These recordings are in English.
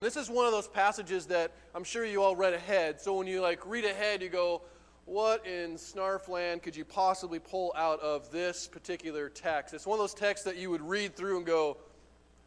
This is one of those passages that I'm sure you all read ahead. So when you like read ahead, you go, what in snarfland could you possibly pull out of this particular text? It's one of those texts that you would read through and go,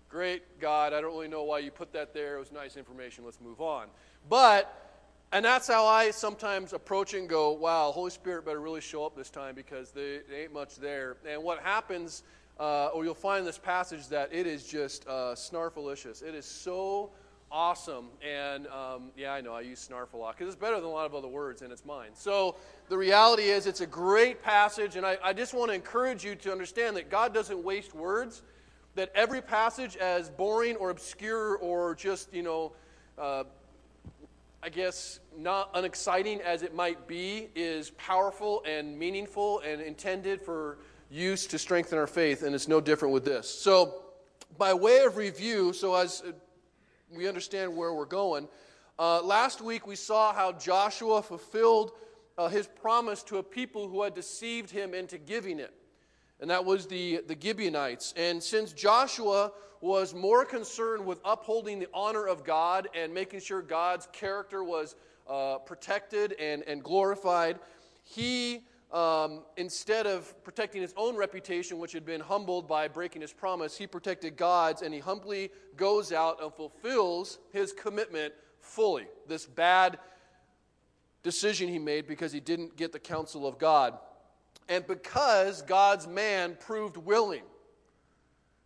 great God, I don't really know why you put that there. It was nice information. Let's move on. But, and that's how I sometimes approach and go, wow, Holy Spirit better really show up this time because there ain't much there. And what happens, uh, or you'll find in this passage that it is just uh, snarfalicious. It is so awesome. And um, yeah, I know I use snarf a lot because it's better than a lot of other words and it's mine. So the reality is, it's a great passage. And I, I just want to encourage you to understand that God doesn't waste words, that every passage, as boring or obscure or just, you know, uh, I guess, not unexciting as it might be, is powerful and meaningful and intended for use to strengthen our faith. And it's no different with this. So, by way of review, so as we understand where we're going. Uh, last week we saw how Joshua fulfilled uh, his promise to a people who had deceived him into giving it, and that was the, the Gibeonites. And since Joshua was more concerned with upholding the honor of God and making sure God's character was uh, protected and, and glorified, he um, instead of protecting his own reputation, which had been humbled by breaking his promise, he protected God's, and he humbly goes out and fulfills his commitment fully. This bad decision he made because he didn't get the counsel of God. And because God's man proved willing,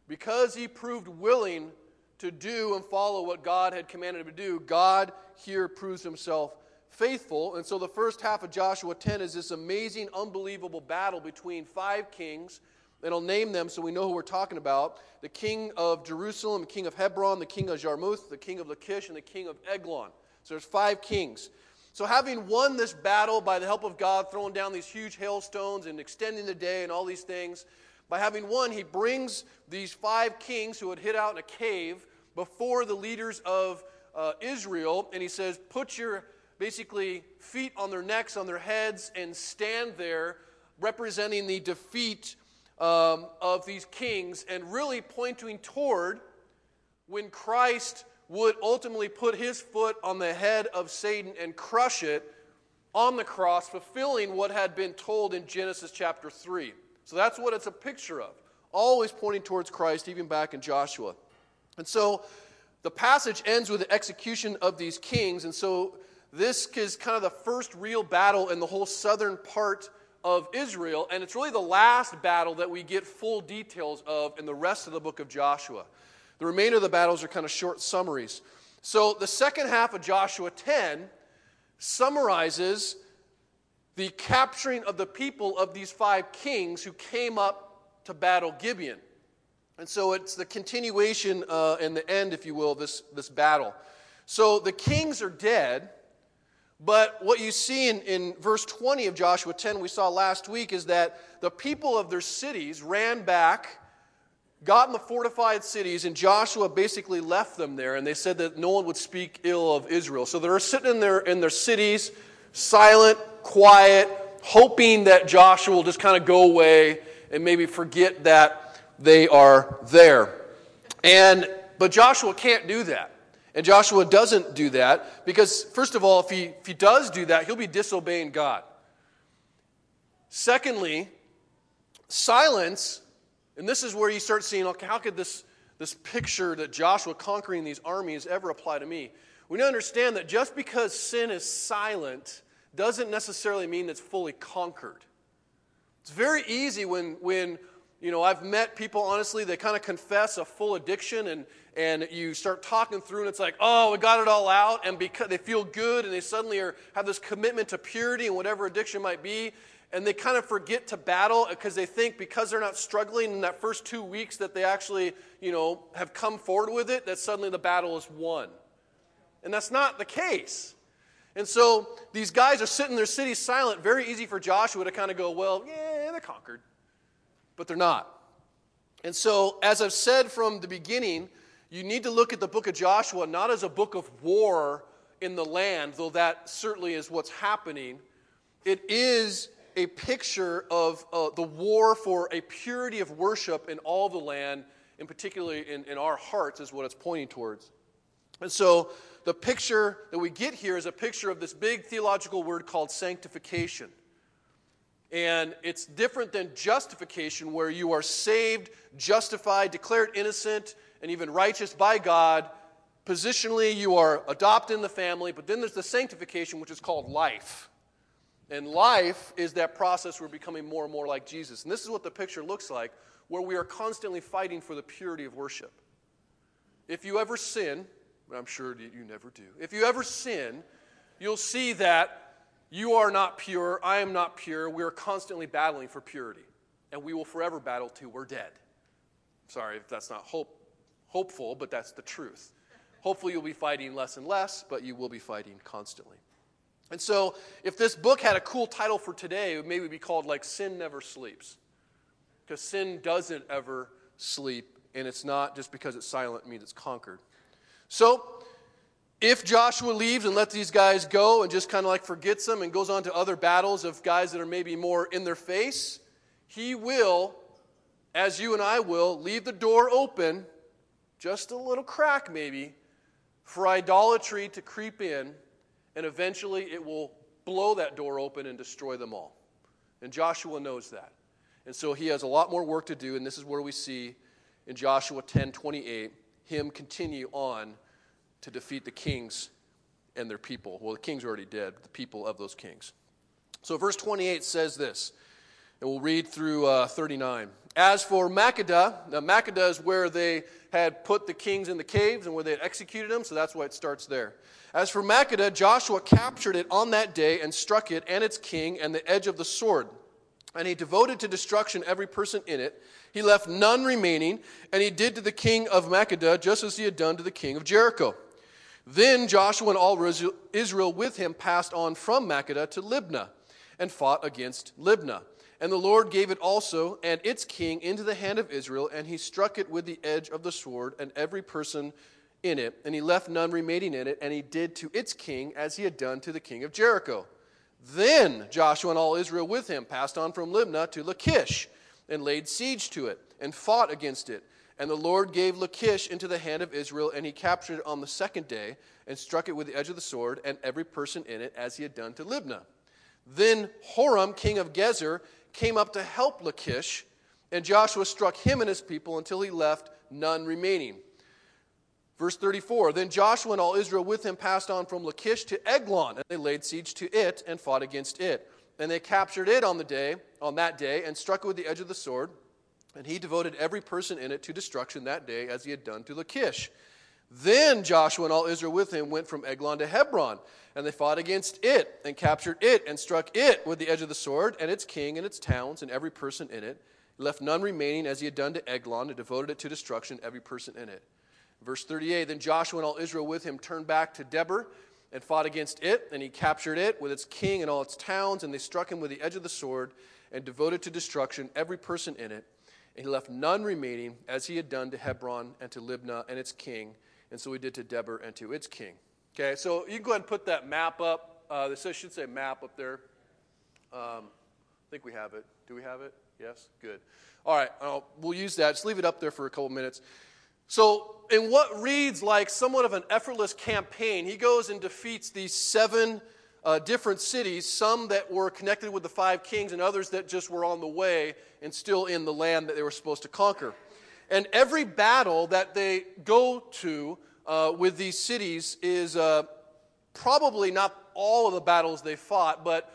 because he proved willing to do and follow what God had commanded him to do, God here proves himself faithful. And so the first half of Joshua 10 is this amazing, unbelievable battle between five kings. And I'll name them so we know who we're talking about the king of Jerusalem, the king of Hebron, the king of Jarmuth, the king of Lachish, and the king of Eglon. So there's five kings. So, having won this battle by the help of God, throwing down these huge hailstones and extending the day and all these things, by having won, he brings these five kings who had hid out in a cave before the leaders of uh, Israel, and he says, Put your basically feet on their necks, on their heads, and stand there representing the defeat um, of these kings and really pointing toward when Christ would ultimately put his foot on the head of Satan and crush it on the cross, fulfilling what had been told in Genesis chapter 3. So that's what it's a picture of, always pointing towards Christ, even back in Joshua. And so the passage ends with the execution of these kings, and so this is kind of the first real battle in the whole southern part of Israel, and it's really the last battle that we get full details of in the rest of the book of Joshua. The remainder of the battles are kind of short summaries. So the second half of Joshua 10 summarizes the capturing of the people of these five kings who came up to battle Gibeon. And so it's the continuation uh, and the end, if you will, of this, this battle. So the kings are dead. But what you see in, in verse 20 of Joshua 10, we saw last week, is that the people of their cities ran back, got in the fortified cities, and Joshua basically left them there. And they said that no one would speak ill of Israel. So they're sitting in their, in their cities, silent, quiet, hoping that Joshua will just kind of go away and maybe forget that they are there. And, but Joshua can't do that. And Joshua doesn't do that because, first of all, if he, if he does do that, he'll be disobeying God. Secondly, silence, and this is where you start seeing okay, how could this, this picture that Joshua conquering these armies ever apply to me? We need to understand that just because sin is silent doesn't necessarily mean it's fully conquered. It's very easy when, when you know, I've met people, honestly, they kind of confess a full addiction, and, and you start talking through, and it's like, oh, we got it all out, and because they feel good, and they suddenly are, have this commitment to purity and whatever addiction might be, and they kind of forget to battle because they think because they're not struggling in that first two weeks that they actually, you know, have come forward with it, that suddenly the battle is won. And that's not the case. And so these guys are sitting in their city silent, very easy for Joshua to kind of go, well, yeah, they're conquered but they're not. And so, as I've said from the beginning, you need to look at the book of Joshua not as a book of war in the land, though that certainly is what's happening. It is a picture of uh, the war for a purity of worship in all the land, and particularly in, in our hearts, is what it's pointing towards. And so the picture that we get here is a picture of this big theological word called sanctification. And it's different than justification, where you are saved, justified, declared innocent, and even righteous by God. Positionally, you are adopted in the family, but then there's the sanctification, which is called life. And life is that process where we're becoming more and more like Jesus. And this is what the picture looks like, where we are constantly fighting for the purity of worship. If you ever sin, I'm sure you never do, if you ever sin, you'll see that you are not pure, I am not pure. We are constantly battling for purity. And we will forever battle till we're dead. Sorry if that's not hope, hopeful, but that's the truth. Hopefully, you'll be fighting less and less, but you will be fighting constantly. And so, if this book had a cool title for today, it would maybe be called like Sin Never Sleeps. Because sin doesn't ever sleep, and it's not just because it's silent means it's conquered. So, if Joshua leaves and lets these guys go and just kind of like forgets them and goes on to other battles of guys that are maybe more in their face, he will, as you and I will, leave the door open, just a little crack maybe, for idolatry to creep in, and eventually it will blow that door open and destroy them all. And Joshua knows that. And so he has a lot more work to do, and this is where we see in Joshua 10 28 him continue on to defeat the kings and their people. Well, the kings are already dead, the people of those kings. So, verse 28 says this, and we'll read through uh, 39. As for Makkedah, now is where they had put the kings in the caves and where they had executed them, so that's why it starts there. As for Makkedah, Joshua captured it on that day and struck it and its king and the edge of the sword. And he devoted to destruction every person in it. He left none remaining, and he did to the king of Makkedah just as he had done to the king of Jericho. Then Joshua and all Israel with him passed on from Makkedah to Libnah and fought against Libnah. And the Lord gave it also and its king into the hand of Israel, and he struck it with the edge of the sword, and every person in it, and he left none remaining in it, and he did to its king as he had done to the king of Jericho. Then Joshua and all Israel with him passed on from Libnah to Lachish, and laid siege to it, and fought against it. And the Lord gave Lachish into the hand of Israel, and he captured it on the second day, and struck it with the edge of the sword, and every person in it, as he had done to Libnah. Then Horam, king of Gezer, came up to help Lachish, and Joshua struck him and his people until he left none remaining. Verse 34 Then Joshua and all Israel with him passed on from Lachish to Eglon, and they laid siege to it and fought against it. And they captured it on the day, on that day, and struck it with the edge of the sword. And he devoted every person in it to destruction that day, as he had done to Lachish. Then Joshua and all Israel with him went from Eglon to Hebron, and they fought against it, and captured it, and struck it with the edge of the sword, and its king, and its towns, and every person in it. He left none remaining, as he had done to Eglon, and devoted it to destruction, every person in it. Verse 38 Then Joshua and all Israel with him turned back to Debir and fought against it, and he captured it with its king and all its towns, and they struck him with the edge of the sword, and devoted to destruction every person in it. And he left none remaining, as he had done to Hebron and to Libnah and its king, and so we did to Debir and to its king. Okay, so you can go ahead and put that map up. Uh, this should say map up there. Um, I think we have it. Do we have it? Yes? Good. All right, uh, we'll use that. Just leave it up there for a couple minutes. So, in what reads like somewhat of an effortless campaign, he goes and defeats these seven uh, different cities, some that were connected with the five kings, and others that just were on the way and still in the land that they were supposed to conquer. And every battle that they go to uh, with these cities is uh, probably not all of the battles they fought, but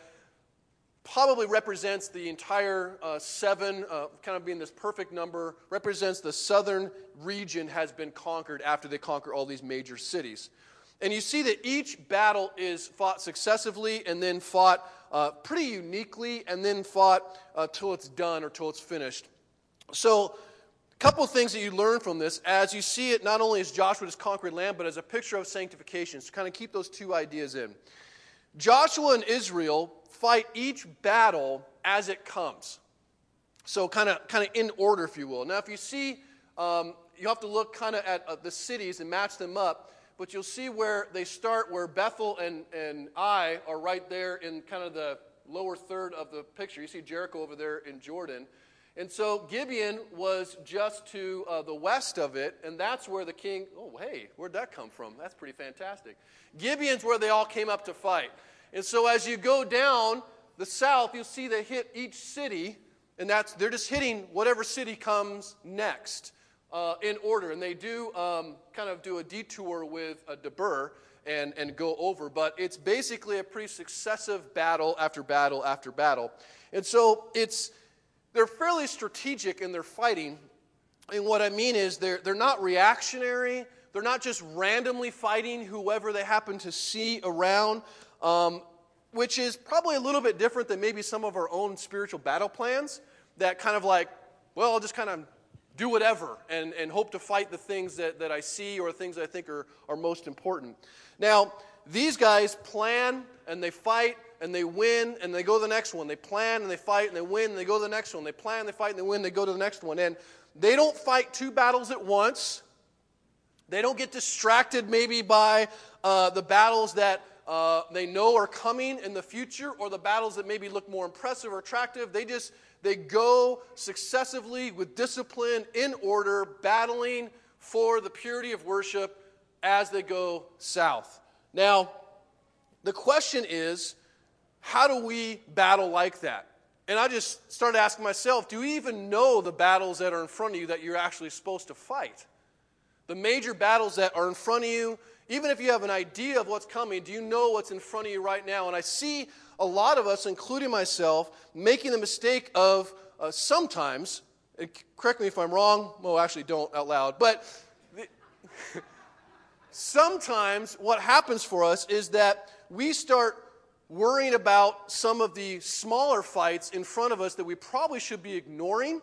probably represents the entire uh, seven, uh, kind of being this perfect number, represents the southern region has been conquered after they conquer all these major cities. And you see that each battle is fought successively and then fought uh, pretty uniquely and then fought uh, till it's done or till it's finished. So, couple things that you learn from this as you see it not only as Joshua has conquered land, but as a picture of sanctification. So, kind of keep those two ideas in. Joshua and Israel fight each battle as it comes. So, kind of, kind of in order, if you will. Now, if you see, um, you have to look kind of at uh, the cities and match them up but you'll see where they start, where Bethel and, and are right there in kind of the lower third of the picture. You see Jericho over there in Jordan. And so Gibeon was just to uh, the west of it, and that's where the king. Oh, hey, where'd that come from? That's pretty fantastic. Gibeon's where they all came up to fight. And so as you go down the south, you'll see they hit each city, and that's they're just hitting whatever city comes next uh, in order. And they do um, kind of do a detour with a Debir and, and go over, but it's basically a pretty successive battle after battle after battle. And so it's they're fairly strategic in their fighting. And what I mean is they're, they're not reactionary. They're not just randomly fighting whoever they happen to see around, um, which is probably a little bit different than maybe some of our own spiritual battle plans that kind of like, well, I'll just kind of do whatever and, and hope to fight the things that, that I see or things I think are, are most important. Now, these guys plan and they fight and they win and they go to the next one. They plan and they fight and they win and they go to the next one. They plan, they fight and they win, they go to the next one. And they don't fight two battles at once. They don't get distracted maybe by uh, the battles that uh, they know are coming in the future or the battles that maybe look more impressive or attractive. They just they go successively with discipline in order, battling for the purity of worship as they go south. Now, the question is how do we battle like that? And I just started asking myself, do you even know the battles that are in front of you that you're actually supposed to fight? The major battles that are in front of you, even if you have an idea of what's coming, do you know what's in front of you right now? And I see a lot of us, including myself, making the mistake of uh, sometimes, correct me if I'm wrong, well, actually, don't out loud, but sometimes what happens for us is that we start worrying about some of the smaller fights in front of us that we probably should be ignoring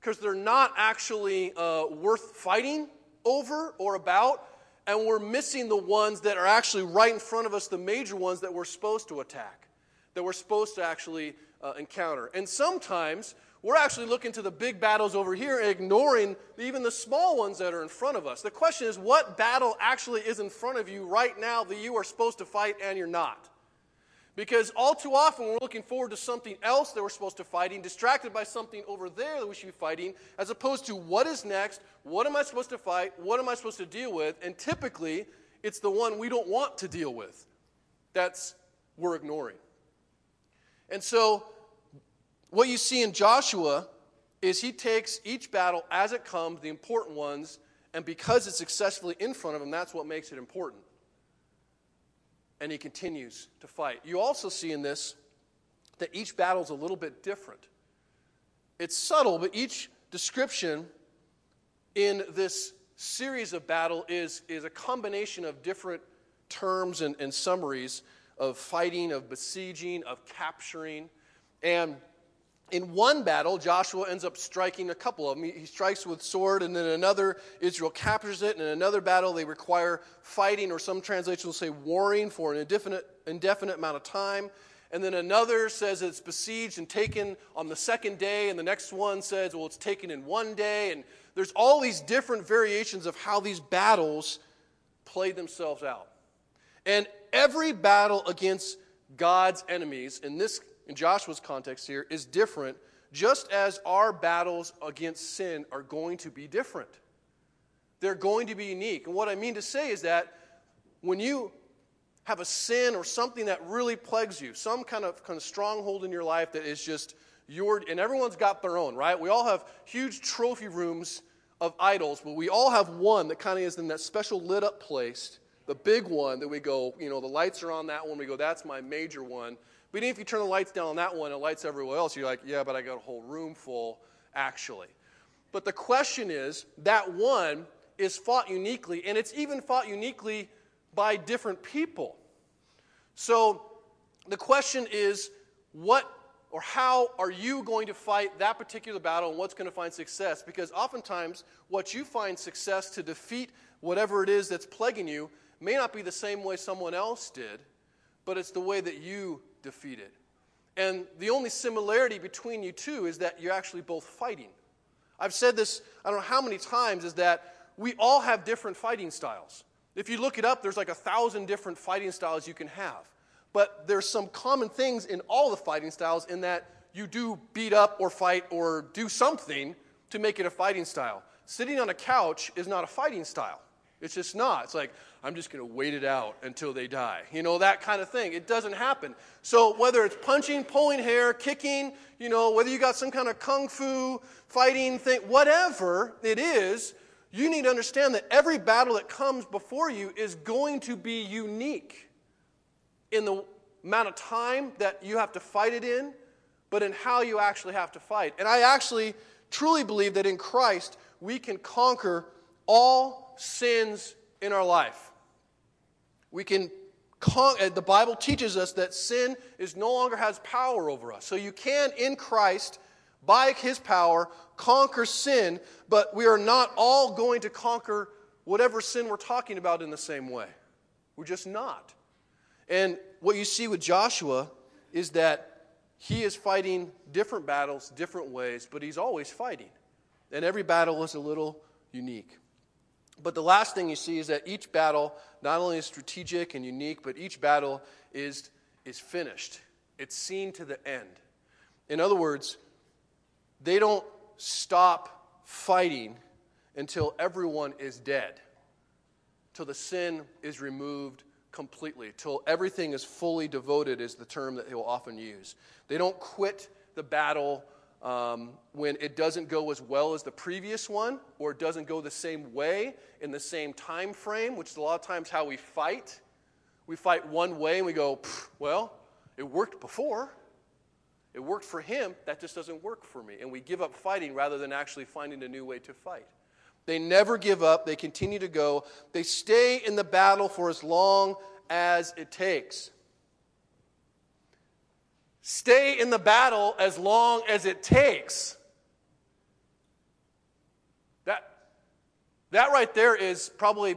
because they're not actually uh, worth fighting over or about, and we're missing the ones that are actually right in front of us, the major ones that we're supposed to attack, that we're supposed to actually uh, encounter. And sometimes we're actually looking to the big battles over here and ignoring even the small ones that are in front of us. The question is, what battle actually is in front of you right now that you are supposed to fight and you're not? Because all too often we're looking forward to something else that we're supposed to fighting, distracted by something over there that we should be fighting, as opposed to what is next, what am I supposed to fight, what am I supposed to deal with, and typically it's the one we don't want to deal with. That's we're ignoring. And so what you see in Joshua is he takes each battle as it comes, the important ones, and because it's successfully in front of him, that's what makes it important and he continues to fight. You also see in this that each battle is a little bit different. It's subtle, but each description in this series of battle is, is a combination of different terms and, and summaries of fighting, of besieging, of capturing. And in one battle, Joshua ends up striking a couple of them. He, strikes with sword, and then another, Israel captures it. And in another battle, they require fighting, or some translations will say warring for an indefinite, indefinite amount of time. And then another says it's besieged and taken on the second day. And the next one says, well, it's taken in one day. And there's all these different variations of how these battles played themselves out. And every battle against God's enemies, in this in Joshua's context here, is different, just as our battles against sin are going to be different. They're going to be unique. And what I mean to say is that when you have a sin or something that really plagues you, some kind of, kind of stronghold in your life that is just your, and everyone's got their own, right? We all have huge trophy rooms of idols, but we all have one that kind of is in that special lit up place, the big one that we go, you know, the lights are on that one. We go, that's my major one. But even if you turn the lights down on that one, it lights everywhere else. You're like, yeah, but I got a whole room full, actually. But the question is that one is fought uniquely, and it's even fought uniquely by different people. So the question is, what or how are you going to fight that particular battle and what's going to find success? Because oftentimes, what you find success to defeat whatever it is that's plaguing you may not be the same way someone else did, but it's the way that you defeated. And the only similarity between you two is that you're actually both fighting. I've said this, I don't know how many times, is that we all have different fighting styles. If you look it up, there's like a thousand different fighting styles you can have. But there's some common things in all the fighting styles in that you do beat up or fight or do something to make it a fighting style. Sitting on a couch is not a fighting style. It's just not. It's like, I'm just going to wait it out until they die. You know, that kind of thing. It doesn't happen. So, whether it's punching, pulling hair, kicking, you know, whether you got some kind of kung fu fighting thing, whatever it is, you need to understand that every battle that comes before you is going to be unique in the amount of time that you have to fight it in, but in how you actually have to fight. And I actually truly believe that in Christ we can conquer all sins in our life. We can uh, the Bible teaches us that sin is no longer has power over us. So you can in Christ by his power conquer sin, but we are not all going to conquer whatever sin we're talking about in the same way. We're just not. And what you see with Joshua is that he is fighting different battles, different ways, but he's always fighting. And every battle is a little unique. But the last thing you see is that each battle not only is strategic and unique, but each battle is, is finished. It's seen to the end. In other words, they don't stop fighting until everyone is dead, till the sin is removed completely, till everything is fully devoted, is the term that he'll often use. They don't quit the battle um, when it doesn't go as well as the previous one or it doesn't go the same way in the same time frame, which is a lot of times how we fight. We fight one way and we go, well, it worked before. It worked for him, that just doesn't work for me. And we give up fighting rather than actually finding a new way to fight. They never give up, they continue to go. They stay in the battle for as long as it takes. Stay in the battle as long as it takes. That, that right there is probably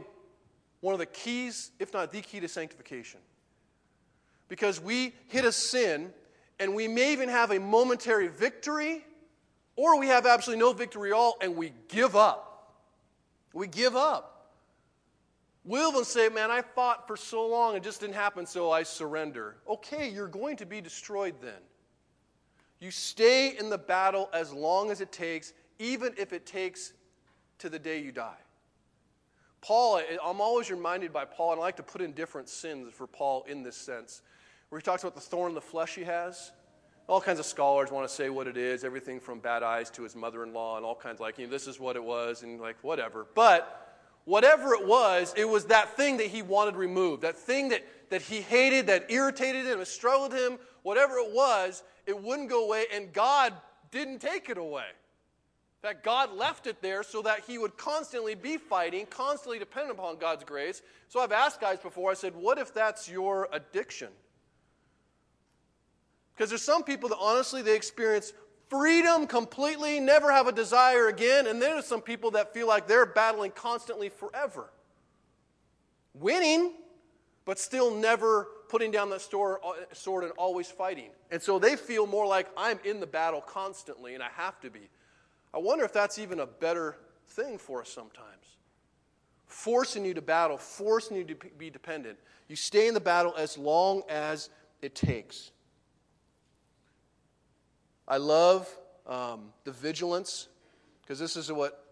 one of the keys, if not the key to sanctification. Because we hit a sin and we may even have a momentary victory, or we have absolutely no victory at all, and we give up. We give up. We'll even say, Man, I fought for so long, it just didn't happen, so I surrender. Okay, you're going to be destroyed then. You stay in the battle as long as it takes, even if it takes to the day you die. Paul, I'm always reminded by Paul, and I like to put in different sins for Paul in this sense where he talks about the thorn in the flesh he has. All kinds of scholars want to say what it is, everything from bad eyes to his mother in law, and all kinds like, you know, this is what it was, and like, whatever. But whatever it was, it was that thing that he wanted removed, that thing that, that he hated, that irritated him, that struggled him, whatever it was, it wouldn't go away, and God didn't take it away. That God left it there so that he would constantly be fighting, constantly dependent upon God's grace. So I've asked guys before, I said, what if that's your addiction? Because there's some people that honestly they experience freedom completely, never have a desire again, and then there's some people that feel like they're battling constantly forever. Winning, but still never putting down that uh, sword and always fighting. And so they feel more like I'm in the battle constantly and I have to be. I wonder if that's even a better thing for us sometimes. Forcing you to battle, forcing you to be dependent. You stay in the battle as long as it takes. I love um, the vigilance, because this is what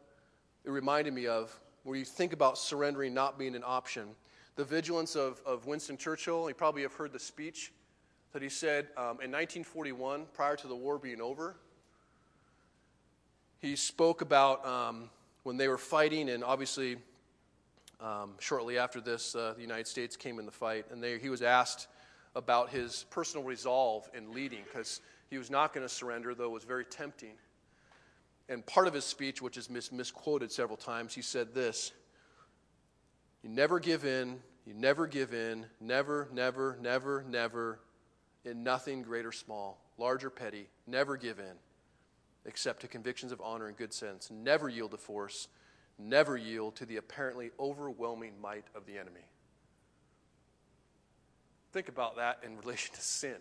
it reminded me of, where you think about surrendering not being an option. The vigilance of, of Winston Churchill, you probably have heard the speech that he said um, in 1941, prior to the war being over. He spoke about um, when they were fighting, and obviously, um, shortly after this, uh, the United States came in the fight, and they, he was asked about his personal resolve in leading, because he was not going to surrender, though it was very tempting. And part of his speech, which is mis- misquoted several times, he said this You never give in, you never give in, never, never, never, never, in nothing great or small, large or petty, never give in, except to convictions of honor and good sense. Never yield to force, never yield to the apparently overwhelming might of the enemy. Think about that in relation to sin.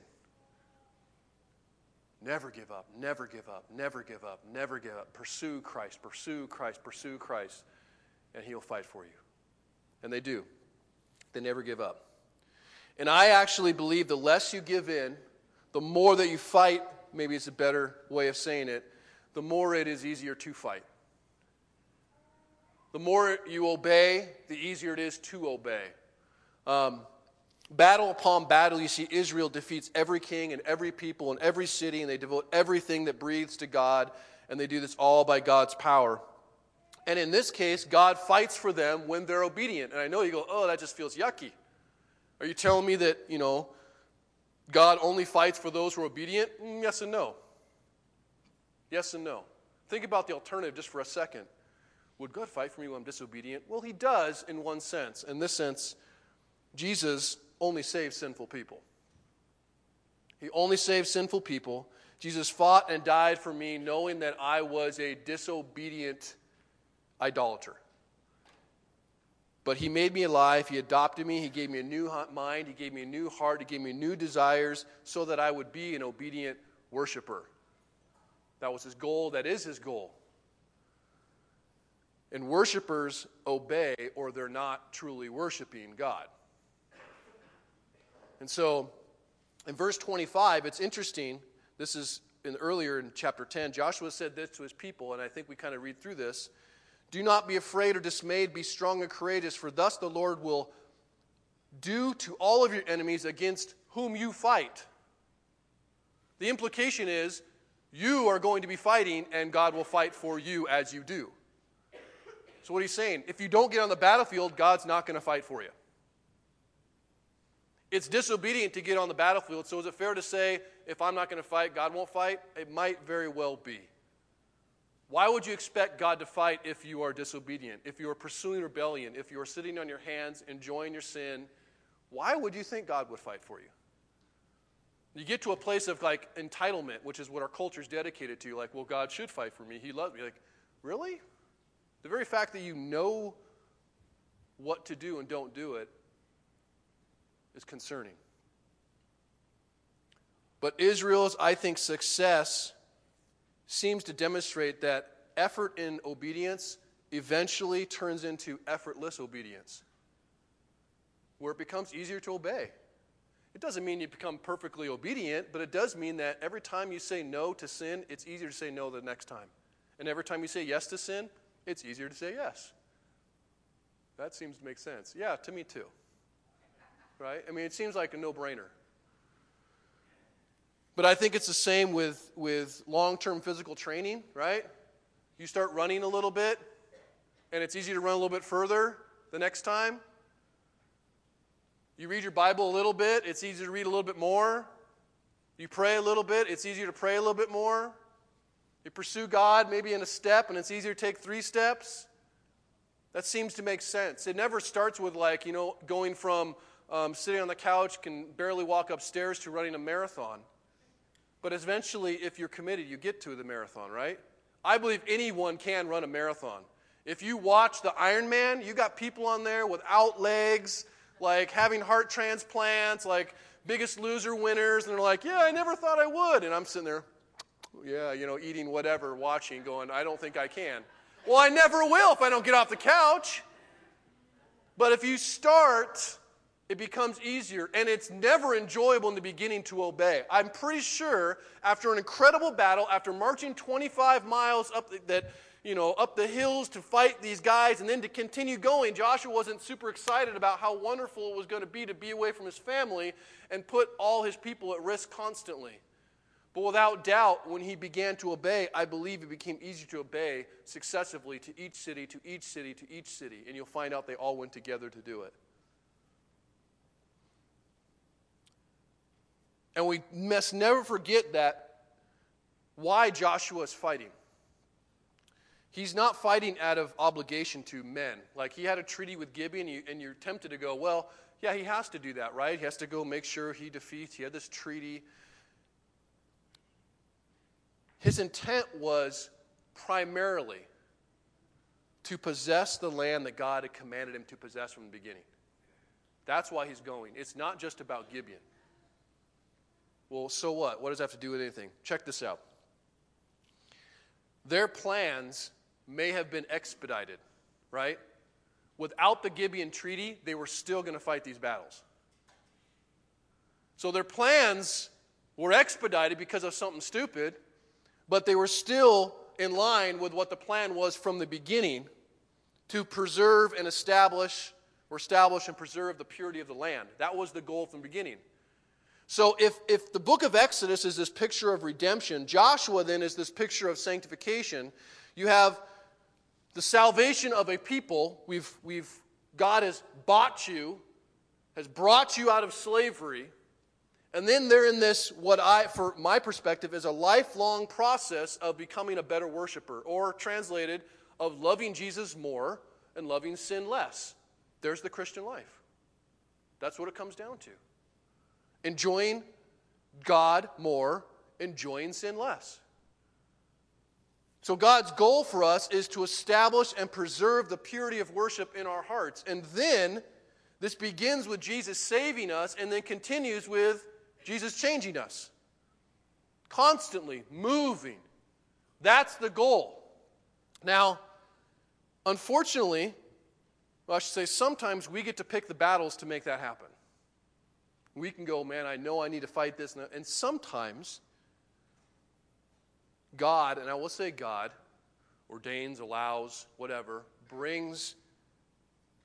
Never give up, never give up, never give up, never give up. Pursue Christ, pursue Christ, pursue Christ, and He'll fight for you. And they do. They never give up. And I actually believe the less you give in, the more that you fight maybe it's a better way of saying it, the more it is easier to fight. The more you obey, the easier it is to obey. Um, battle upon battle, you see Israel defeats every king and every people and every city, and they devote everything that breathes to God, and they do this all by God's power. And in this case, God fights for them when they're obedient. And I know you go, oh, that just feels yucky. Are you telling me that, you know, God only fights for those who are obedient? Mm, yes and no. Yes and no. Think about the alternative just for a second. Would God fight for me when I'm disobedient? Well, He does in one sense. In this sense, Jesus only saves sinful people. He only saves sinful people. Jesus fought and died for me knowing that I was a disobedient idolater. But he made me alive. He adopted me. He gave me a new mind. He gave me a new heart. He gave me new desires so that I would be an obedient worshiper. That was his goal. That is his goal. And worshipers obey or they're not truly worshiping God. And so in verse 25, it's interesting. This is in, earlier in chapter 10. Joshua said this to his people, and I think we kind of read through this. Do not be afraid or dismayed, be strong and courageous, for thus the Lord will do to all of your enemies against whom you fight. The implication is you are going to be fighting, and God will fight for you as you do. So, what he's saying, if you don't get on the battlefield, God's not going to fight for you. It's disobedient to get on the battlefield. So is it fair to say if I'm not going to fight, God won't fight? It might very well be. Why would you expect God to fight if you are disobedient, if you are pursuing rebellion, if you are sitting on your hands enjoying your sin? Why would you think God would fight for you? You get to a place of like entitlement, which is what our culture is dedicated to. Like, well, God should fight for me. He loves me. Like, really? The very fact that you know what to do and don't do it is concerning. But Israel's, I think, success seems to demonstrate that effort in obedience eventually turns into effortless obedience, where it becomes easier to obey. It doesn't mean you become perfectly obedient, but it does mean that every time you say no to sin, it's easier to say no the next time. And every time you say yes to sin, it's easier to say yes. That seems to make sense. Yeah, to me too right? I mean, it seems like a no brainer. But I think it's the same with, with long term physical training, right? You start running a little bit, and it's easy to run a little bit further the next time. You read your Bible a little bit, it's easy to read a little bit more. You pray a little bit, it's easier to pray a little bit more. You pursue God maybe in a step, and it's easier to take three steps. That seems to make sense. It never starts with, like, you know, going from um, sitting on the couch, can barely walk upstairs to running a marathon. But eventually, if you're committed, you get to the marathon, right? I believe anyone can run a marathon. If you watch the Ironman, you got people on there without legs, like having heart transplants, like biggest loser winners, and they're like, yeah, I never thought I would. And I'm sitting there, yeah, you know, eating whatever, watching, going, I don't think I can. Well, I never will if I don't get off the couch. But if you start it becomes easier and it's never enjoyable in the beginning to obey. I'm pretty sure after an incredible battle, after marching 25 miles up the, that, you know, up the hills to fight these guys and then to continue going, Joshua wasn't super excited about how wonderful it was going to be to be away from his family and put all his people at risk constantly. But without doubt, when he began to obey, I believe it became easier to obey successively to each city, to each city, to each city. And you'll find out they all went together to do it. And we must never forget that why Joshua is fighting. He's not fighting out of obligation to men. Like he had a treaty with Gibeon, and, you, and you're tempted to go, well, yeah, he has to do that, right? He has to go make sure he defeats. He had this treaty. His intent was primarily to possess the land that God had commanded him to possess from the beginning. That's why he's going. It's not just about Gibeon. Well, so what? What does that have to do with anything? Check this out. Their plans may have been expedited, right? Without the Gibeon Treaty, they were still going to fight these battles. So their plans were expedited because of something stupid, but they were still in line with what the plan was from the beginning to preserve and establish or establish and preserve the purity of the land. That was the goal from the beginning. So if, if the book of Exodus is this picture of redemption, Joshua then is this picture of sanctification. You have the salvation of a people. We've, we've, God has bought you, has brought you out of slavery. And then they're in this, what I, for my perspective, is a lifelong process of becoming a better worshiper, or translated, of loving Jesus more and loving sin less. There's the Christian life. That's what it comes down to. Enjoying God more, enjoying sin less. So, God's goal for us is to establish and preserve the purity of worship in our hearts. And then this begins with Jesus saving us and then continues with Jesus changing us. Constantly moving. That's the goal. Now, unfortunately, well, I should say sometimes we get to pick the battles to make that happen. We can go, man, I know I need to fight this. And sometimes God, and I will say God, ordains, allows, whatever, brings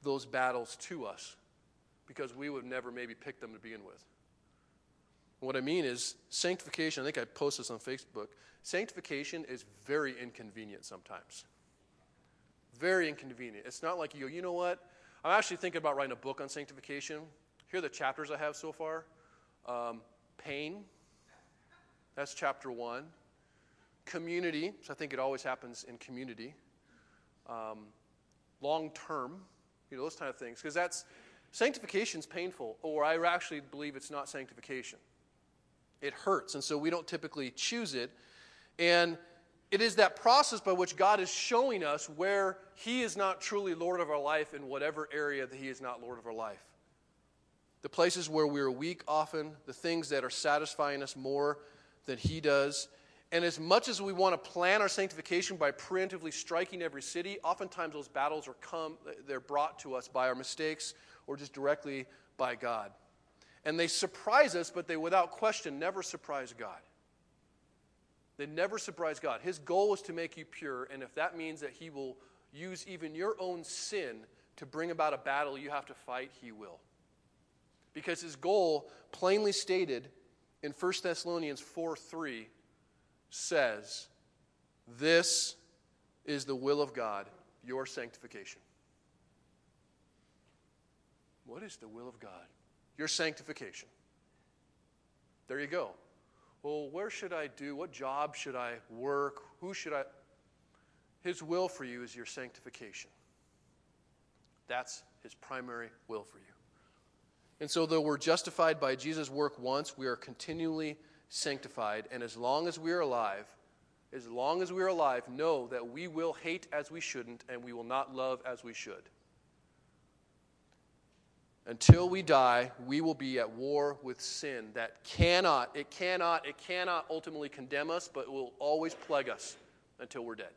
those battles to us because we would never maybe pick them to begin with. What I mean is, sanctification, I think I posted this on Facebook. Sanctification is very inconvenient sometimes. Very inconvenient. It's not like you go, you know what? I'm actually thinking about writing a book on sanctification. Here are the chapters I have so far um, pain, that's chapter one. Community, I think it always happens in community. Um, Long term, you know, those kind of things. Because that's, sanctification is painful, or I actually believe it's not sanctification. It hurts, and so we don't typically choose it. And it is that process by which God is showing us where He is not truly Lord of our life in whatever area that He is not Lord of our life. The places where we're weak often, the things that are satisfying us more than He does. And as much as we want to plan our sanctification by preemptively striking every city, oftentimes those battles are come, they're brought to us by our mistakes or just directly by God. And they surprise us, but they without question never surprise God. They never surprise God. His goal is to make you pure, and if that means that He will use even your own sin to bring about a battle you have to fight, He will. Because His goal, plainly stated in 1 Thessalonians 4 3, says, This is the will of God, your sanctification. What is the will of God? Your sanctification. There you go. Well, where should I do? What job should I work? Who should I? His will for you is your sanctification. That's his primary will for you. And so, though we're justified by Jesus' work once, we are continually sanctified. And as long as we are alive, as long as we are alive, know that we will hate as we shouldn't and we will not love as we should. Until we die, we will be at war with sin that cannot, it cannot, it cannot ultimately condemn us, but will always plague us until we're dead.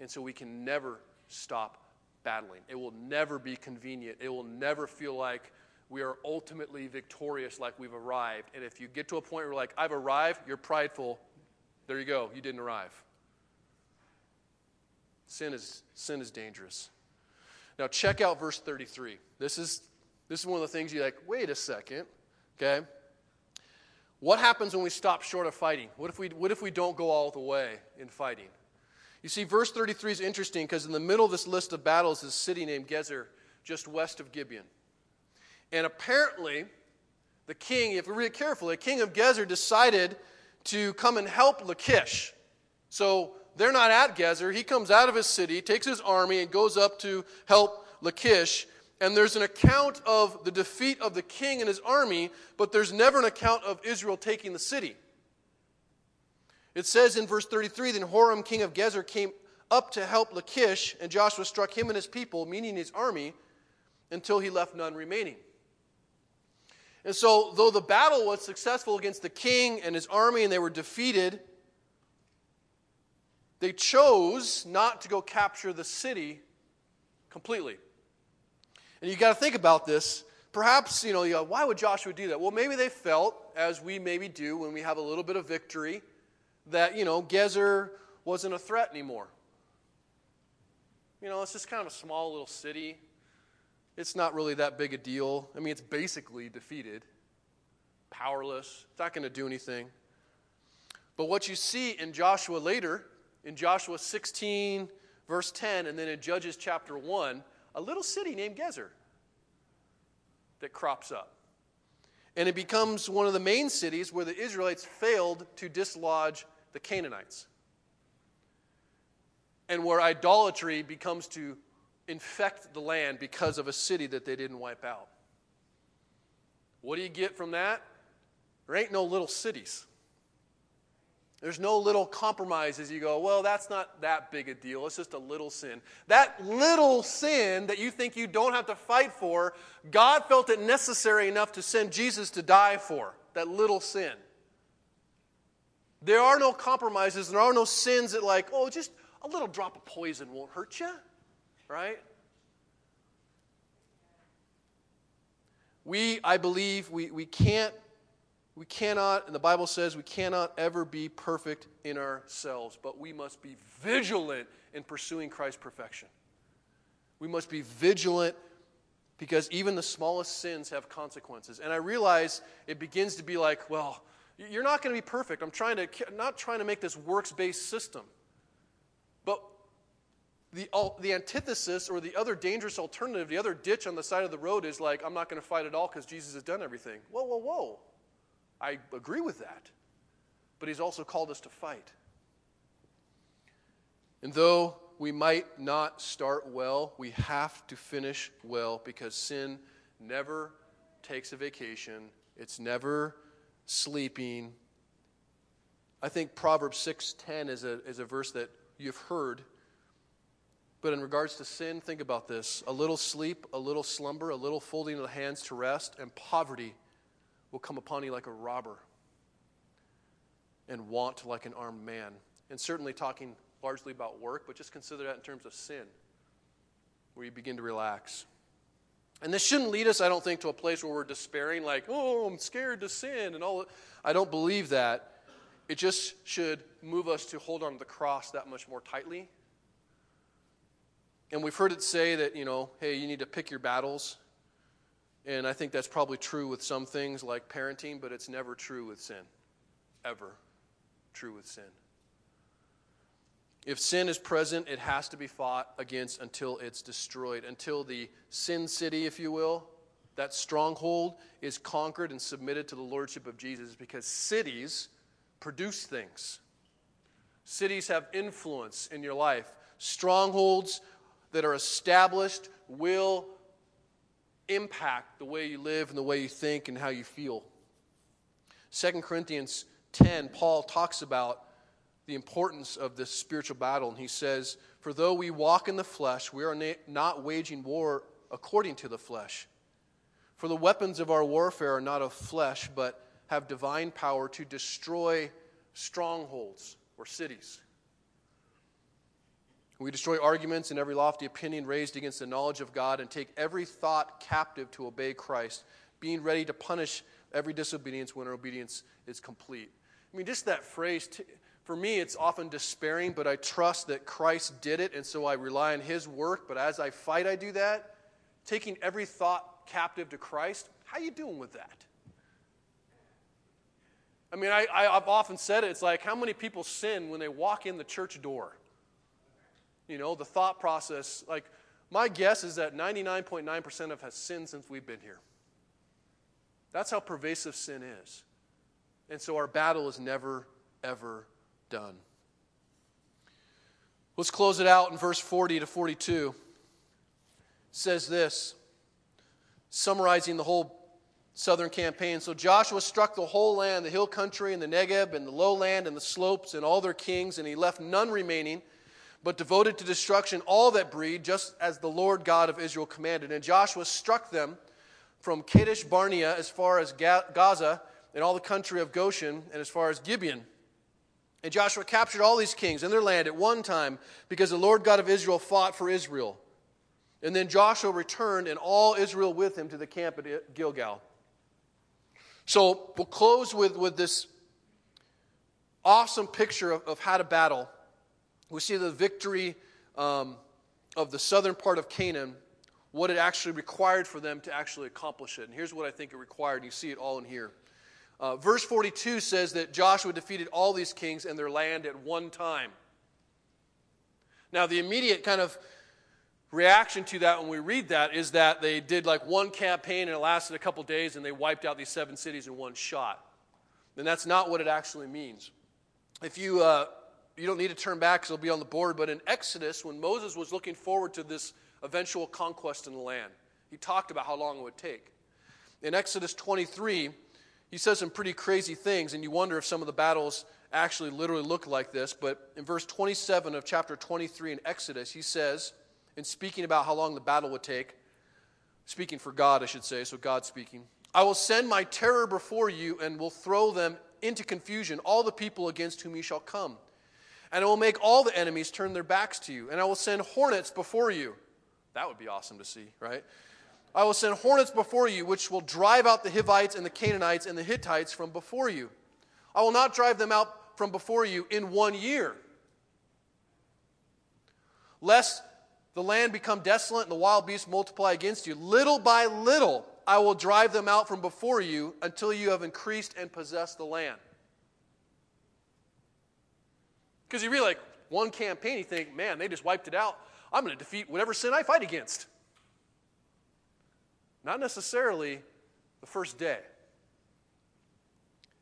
And so we can never stop battling. It will never be convenient. It will never feel like we are ultimately victorious, like we've arrived. And if you get to a point where you're like, I've arrived, you're prideful, there you go, you didn't arrive. Sin is, sin is dangerous. Now, check out verse 33. This is, this is one of the things you're like, wait a second, okay? What happens when we stop short of fighting? What if we, what if we don't go all the way in fighting? You see, verse 33 is interesting because in the middle of this list of battles is a city named Gezer, just west of Gibeon. And apparently, the king, if we read carefully, the king of Gezer decided to come and help Lachish. So they're not at Gezer. He comes out of his city, takes his army, and goes up to help Lachish. And there's an account of the defeat of the king and his army, but there's never an account of Israel taking the city. It says in verse 33 Then Horam, king of Gezer, came up to help Lachish, and Joshua struck him and his people, meaning his army, until he left none remaining. And so, though the battle was successful against the king and his army and they were defeated, they chose not to go capture the city completely. And you got to think about this, perhaps, you know, you go, why would Joshua do that? Well, maybe they felt, as we maybe do when we have a little bit of victory, that, you know, Gezer wasn't a threat anymore. You know, it's just kind of a small little city. It's not really that big a deal. I mean, it's basically defeated, powerless. It's not going to do anything. But what you see in Joshua later, in Joshua 16, verse 10, and then in Judges chapter 1, a little city named Gezer that crops up. And it becomes one of the main cities where the Israelites failed to dislodge the Canaanites. And where idolatry becomes to infect the land because of a city that they didn't wipe out. What do you get from that? There ain't no little cities. There's no little compromises. You go, well, that's not that big a deal. It's just a little sin. That little sin that you think you don't have to fight for, God felt it necessary enough to send Jesus to die for. That little sin. There are no compromises. There are no sins that, like, oh, just a little drop of poison won't hurt you, right? We, I believe, we, we can't we cannot, and the Bible says we cannot ever be perfect in ourselves, but we must be vigilant in pursuing Christ's perfection. We must be vigilant because even the smallest sins have consequences. And I realize it begins to be like, well, you're not going to be perfect. I'm trying to not trying to make this works-based system. The, the antithesis or the other dangerous alternative, the other ditch on the side of the road is like, I'm not going to fight at all because Jesus has done everything. Whoa, whoa, whoa. I agree with that. But he's also called us to fight. And though we might not start well, we have to finish well because sin never takes a vacation, it's never sleeping. I think Proverbs 6:10 is a, is a verse that you've heard. But in regards to sin, think about this. A little sleep, a little slumber, a little folding of the hands to rest, and poverty will come upon you like a robber and want like an armed man. And certainly talking largely about work, but just consider that in terms of sin, where you begin to relax. And this shouldn't lead us, I don't think, to a place where we're despairing, like, oh, I'm scared to sin and all. I don't believe that. It just should move us to hold on to the cross that much more tightly. And we've heard it say that, you know, hey, you need to pick your battles. And I think that's probably true with some things like parenting, but it's never true with sin. Ever true with sin. If sin is present, it has to be fought against until it's destroyed, until the sin city, if you will, that stronghold is conquered and submitted to the lordship of Jesus because cities produce things. Cities have influence in your life. Strongholds that are established will impact the way you live and the way you think and how you feel. 2 Corinthians 10, Paul talks about the importance of this spiritual battle, and he says, For though we walk in the flesh, we are not waging war according to the flesh. For the weapons of our warfare are not of flesh, but have divine power to destroy strongholds or cities. We destroy arguments and every lofty opinion raised against the knowledge of God and take every thought captive to obey Christ, being ready to punish every disobedience when our obedience is complete. I mean, just that phrase, for me, it's often despairing, but I trust that Christ did it, and so I rely on his work. But as I fight, I do that. Taking every thought captive to Christ, how you doing with that? I mean, I, have often said it, it's like how many people sin when they walk in the church door? You know, the thought process, like, my guess is that 99.9% of has sinned since we've been here. That's how pervasive sin is. And so our battle is never, ever done. Let's close it out in verse 40 to 42. It says this, summarizing the whole southern campaign. So Joshua struck the whole land, the hill country and the Negeb and the lowland and the slopes and all their kings, and he left none remaining but devoted to destruction all that breed, just as the Lord God of Israel commanded. And Joshua struck them from Kadesh Barnea as far as Gaza and all the country of Goshen and as far as Gibeon. And Joshua captured all these kings and their land at one time because the Lord God of Israel fought for Israel. And then Joshua returned, and all Israel with him to the camp at Gilgal. So we'll close with, with this awesome picture of, of how to battle. We see the victory um, of the southern part of Canaan, what it actually required for them to actually accomplish it. And here's what I think it required. You see it all in here. Uh, verse 42 says that Joshua defeated all these kings and their land at one time. Now, the immediate kind of reaction to that when we read that is that they did like one campaign and it lasted a couple days and they wiped out these seven cities in one shot. And that's not what it actually means. If you, uh, you don't need to turn back because it'll be on the board, but in Exodus, when Moses was looking forward to this eventual conquest in the land, he talked about how long it would take. In Exodus 23, he says some pretty crazy things, and you wonder if some of the battles actually literally look like this. But in verse 27 of chapter 23 in Exodus, he says, in speaking about how long the battle would take, speaking for God, I should say, so God speaking, I will send my terror before you and will throw them into confusion, all the people against whom you shall come. And I will make all the enemies turn their backs to you, and I will send hornets before you. That would be awesome to see, right? I will send hornets before you, which will drive out the Hivites and the Canaanites and the Hittites from before you. I will not drive them out from before you in one year, lest the land become desolate and the wild beasts multiply against you. Little by little, I will drive them out from before you until you have increased and possessed the land. Because you really like one campaign, you think, man, they just wiped it out. I'm going to defeat whatever sin I fight against. Not necessarily the first day.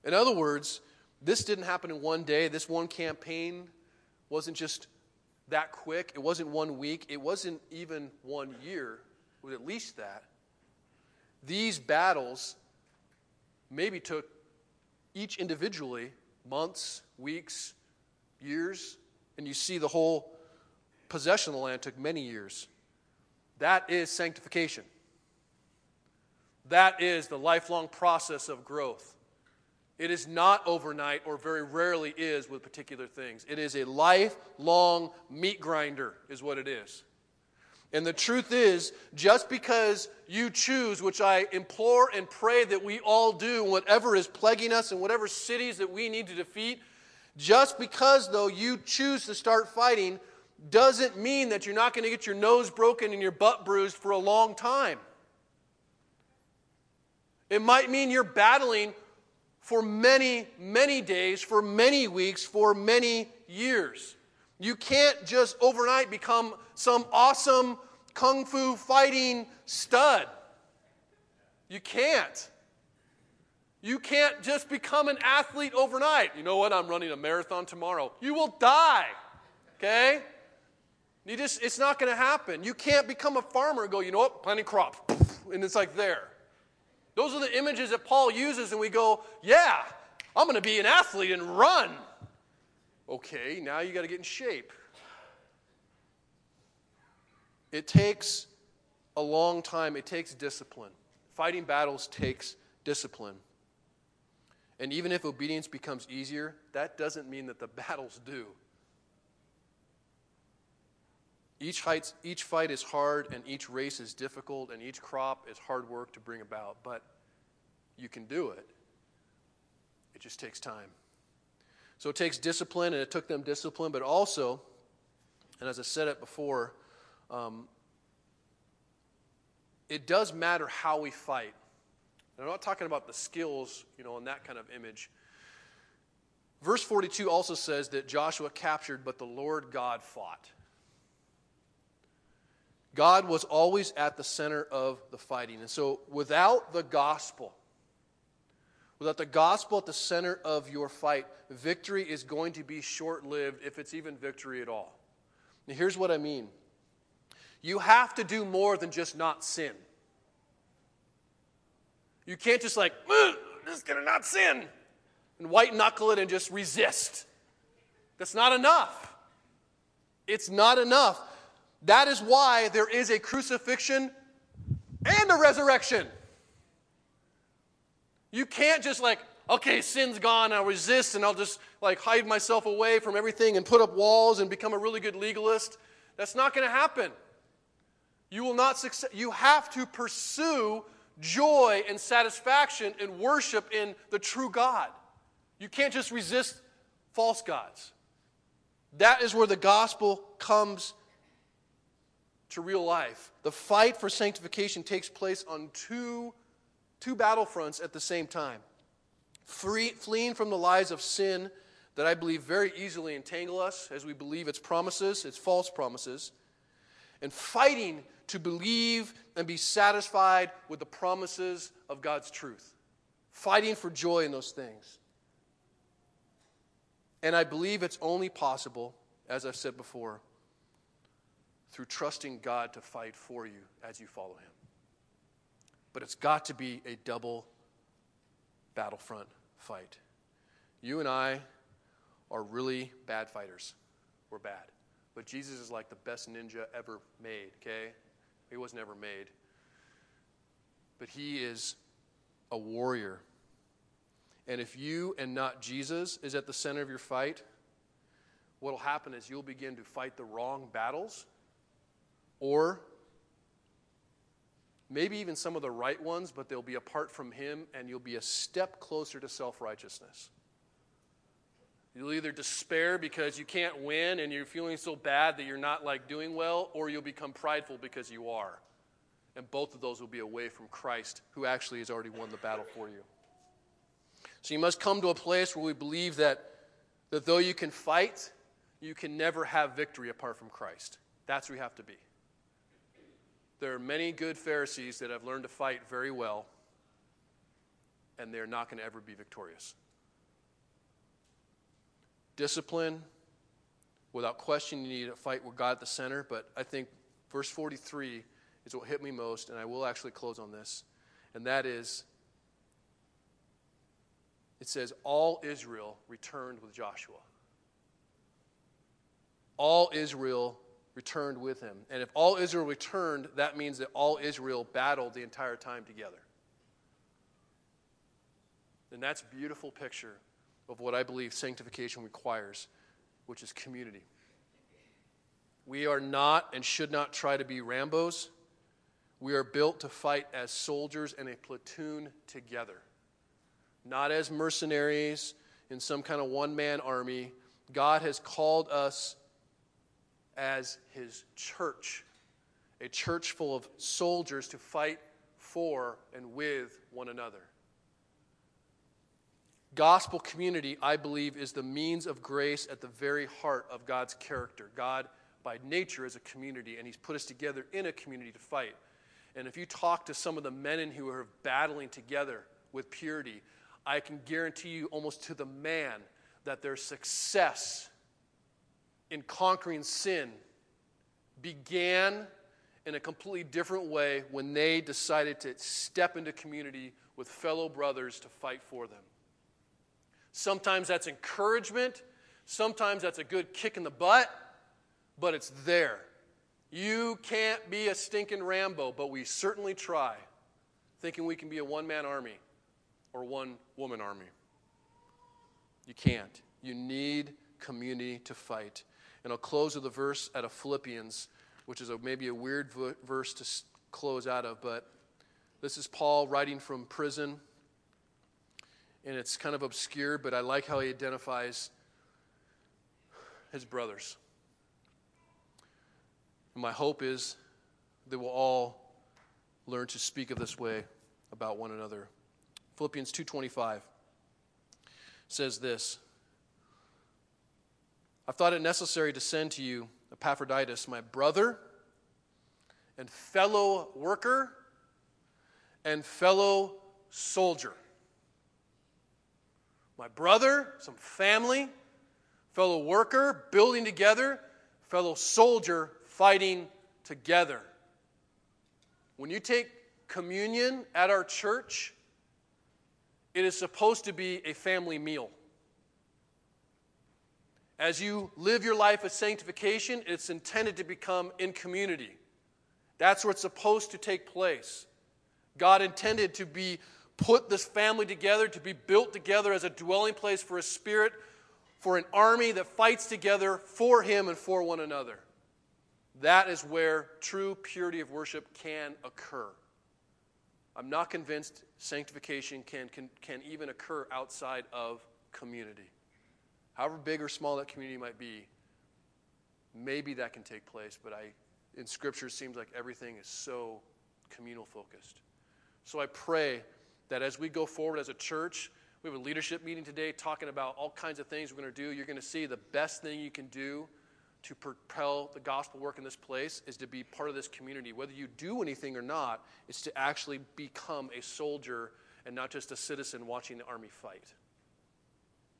In other words, this didn't happen in one day. This one campaign wasn't just that quick. It wasn't one week. It wasn't even one year. It was at least that. These battles maybe took each individually months, weeks, years, and you see the whole possession of the land took many years. That is sanctification. That is the lifelong process of growth. It is not overnight, or very rarely is with particular things. It is a lifelong meat grinder, is what it is. And the truth is, just because you choose, which I implore and pray that we all do, whatever is plaguing us and whatever cities that we need to defeat, just because, though, you choose to start fighting doesn't mean that you're not going to get your nose broken and your butt bruised for a long time. It might mean you're battling for many, many days, for many weeks, for many years. You can't just overnight become some awesome kung fu fighting stud. You can't. You can't just become an athlete overnight. You know what? I'm running a marathon tomorrow. You will die. Okay? You just it's not going to happen. You can't become a farmer and go, "You know what? Planting crops." And it's like there. Those are the images that Paul uses, and we go, yeah, I'm going to be an athlete and run. Okay, now you got to get in shape. It takes a long time, it takes discipline. Fighting battles takes discipline. And even if obedience becomes easier, that doesn't mean that the battles do. Each, heights, each fight is hard, and each race is difficult, and each crop is hard work to bring about, but you can do it. It just takes time. So it takes discipline, and it took them discipline, but also, and as I said it before, um, it does matter how we fight. And I'm not talking about the skills, you know, in that kind of image. Verse 42 also says that Joshua captured, but the Lord God fought. God was always at the center of the fighting. And so, without the gospel, without the gospel at the center of your fight, victory is going to be short lived, if it's even victory at all. Now, here's what I mean you have to do more than just not sin. You can't just like, I'm just gonna not sin, and white knuckle it and just resist. That's not enough. It's not enough. That is why there is a crucifixion and a resurrection. You can't just like, okay, sin's gone, I'll resist and I'll just like hide myself away from everything and put up walls and become a really good legalist. That's not going to happen. You will not succeed. You have to pursue joy and satisfaction and worship in the true God. You can't just resist false gods. That is where the gospel comes to real life. The fight for sanctification takes place on two, two battlefronts at the same time. Free, fleeing from the lies of sin that I believe very easily entangle us as we believe its promises, its false promises, and fighting to believe and be satisfied with the promises of God's truth. Fighting for joy in those things. And I believe it's only possible, as I've said before, through trusting God to fight for you as you follow Him. But it's got to be a double battlefront fight. You and I are really bad fighters. We're bad. But Jesus is like the best ninja ever made, okay? He was never made. But he is a warrior. And if you and not Jesus is at the center of your fight, what will happen is you'll begin to fight the wrong battles, or maybe even some of the right ones, but they'll be apart from Him, and you'll be a step closer to self righteousness. You'll either despair because you can't win and you're feeling so bad that you're not like doing well, or you'll become prideful because you are. And both of those will be away from Christ, who actually has already won the battle for you. So you must come to a place where we believe that, that though you can fight, you can never have victory apart from Christ. That's where you have to be. There are many good Pharisees that have learned to fight very well, and they're not going to ever be victorious discipline. Without question, you need to fight with God at the center. But I think verse 43 is what hit me most, and I will actually close on this. And that is it says, All Israel returned with Joshua. All Israel returned with him. And if all Israel returned, that means that all Israel battled the entire time together. And that's beautiful picture of what I believe sanctification requires, which is community. We are not and should not try to be Rambos. We are built to fight as soldiers in a platoon together, not as mercenaries in some kind of one man army. God has called us as His church, a church full of soldiers to fight for and with one another. Gospel community, I believe, is the means of grace at the very heart of God's character. God, by nature, is a community, and He's put us together in a community to fight. And if you talk to some of the men in who are battling together with purity, I can guarantee you almost to the man that their success in conquering sin began in a completely different way when they decided to step into community with fellow brothers to fight for them. Sometimes that's encouragement. Sometimes that's a good kick in the butt, but it's there. You can't be a stinking Rambo, but we certainly try, thinking we can be a one man army or one woman army. You can't. You need community to fight. And I'll close with a verse out of Philippians, which is a, maybe a weird verse to close out of, but this is Paul writing from prison and it's kind of obscure, but I like how he identifies his brothers. And my hope is that we'll all learn to speak of this way about one another. Philippians 2:25 says this: I thought it necessary to send to you Epaphroditus, my brother and fellow worker and fellow soldier my brother, some family, fellow worker, building together, fellow soldier, fighting together. When you take communion at our church, it is supposed to be a family meal. As you live your life of sanctification, it's intended to become in community. That's where it's supposed to take place. God intended to be put this family together to be built together as a dwelling place for a spirit, for an army that fights together for him and for one another. That is where true purity of worship can occur. I'm not convinced sanctification can, can, can even occur outside of community. However big or small that community might be, maybe that can take place, but I, in Scripture, it seems like everything is so communal focused. So I pray that as we go forward as a church, we have a leadership meeting today talking about all kinds of things we're going to do. You're going to see the best thing you can do to propel the gospel work in this place is to be part of this community. Whether you do anything or not, is to actually become a soldier and not just a citizen watching the army fight.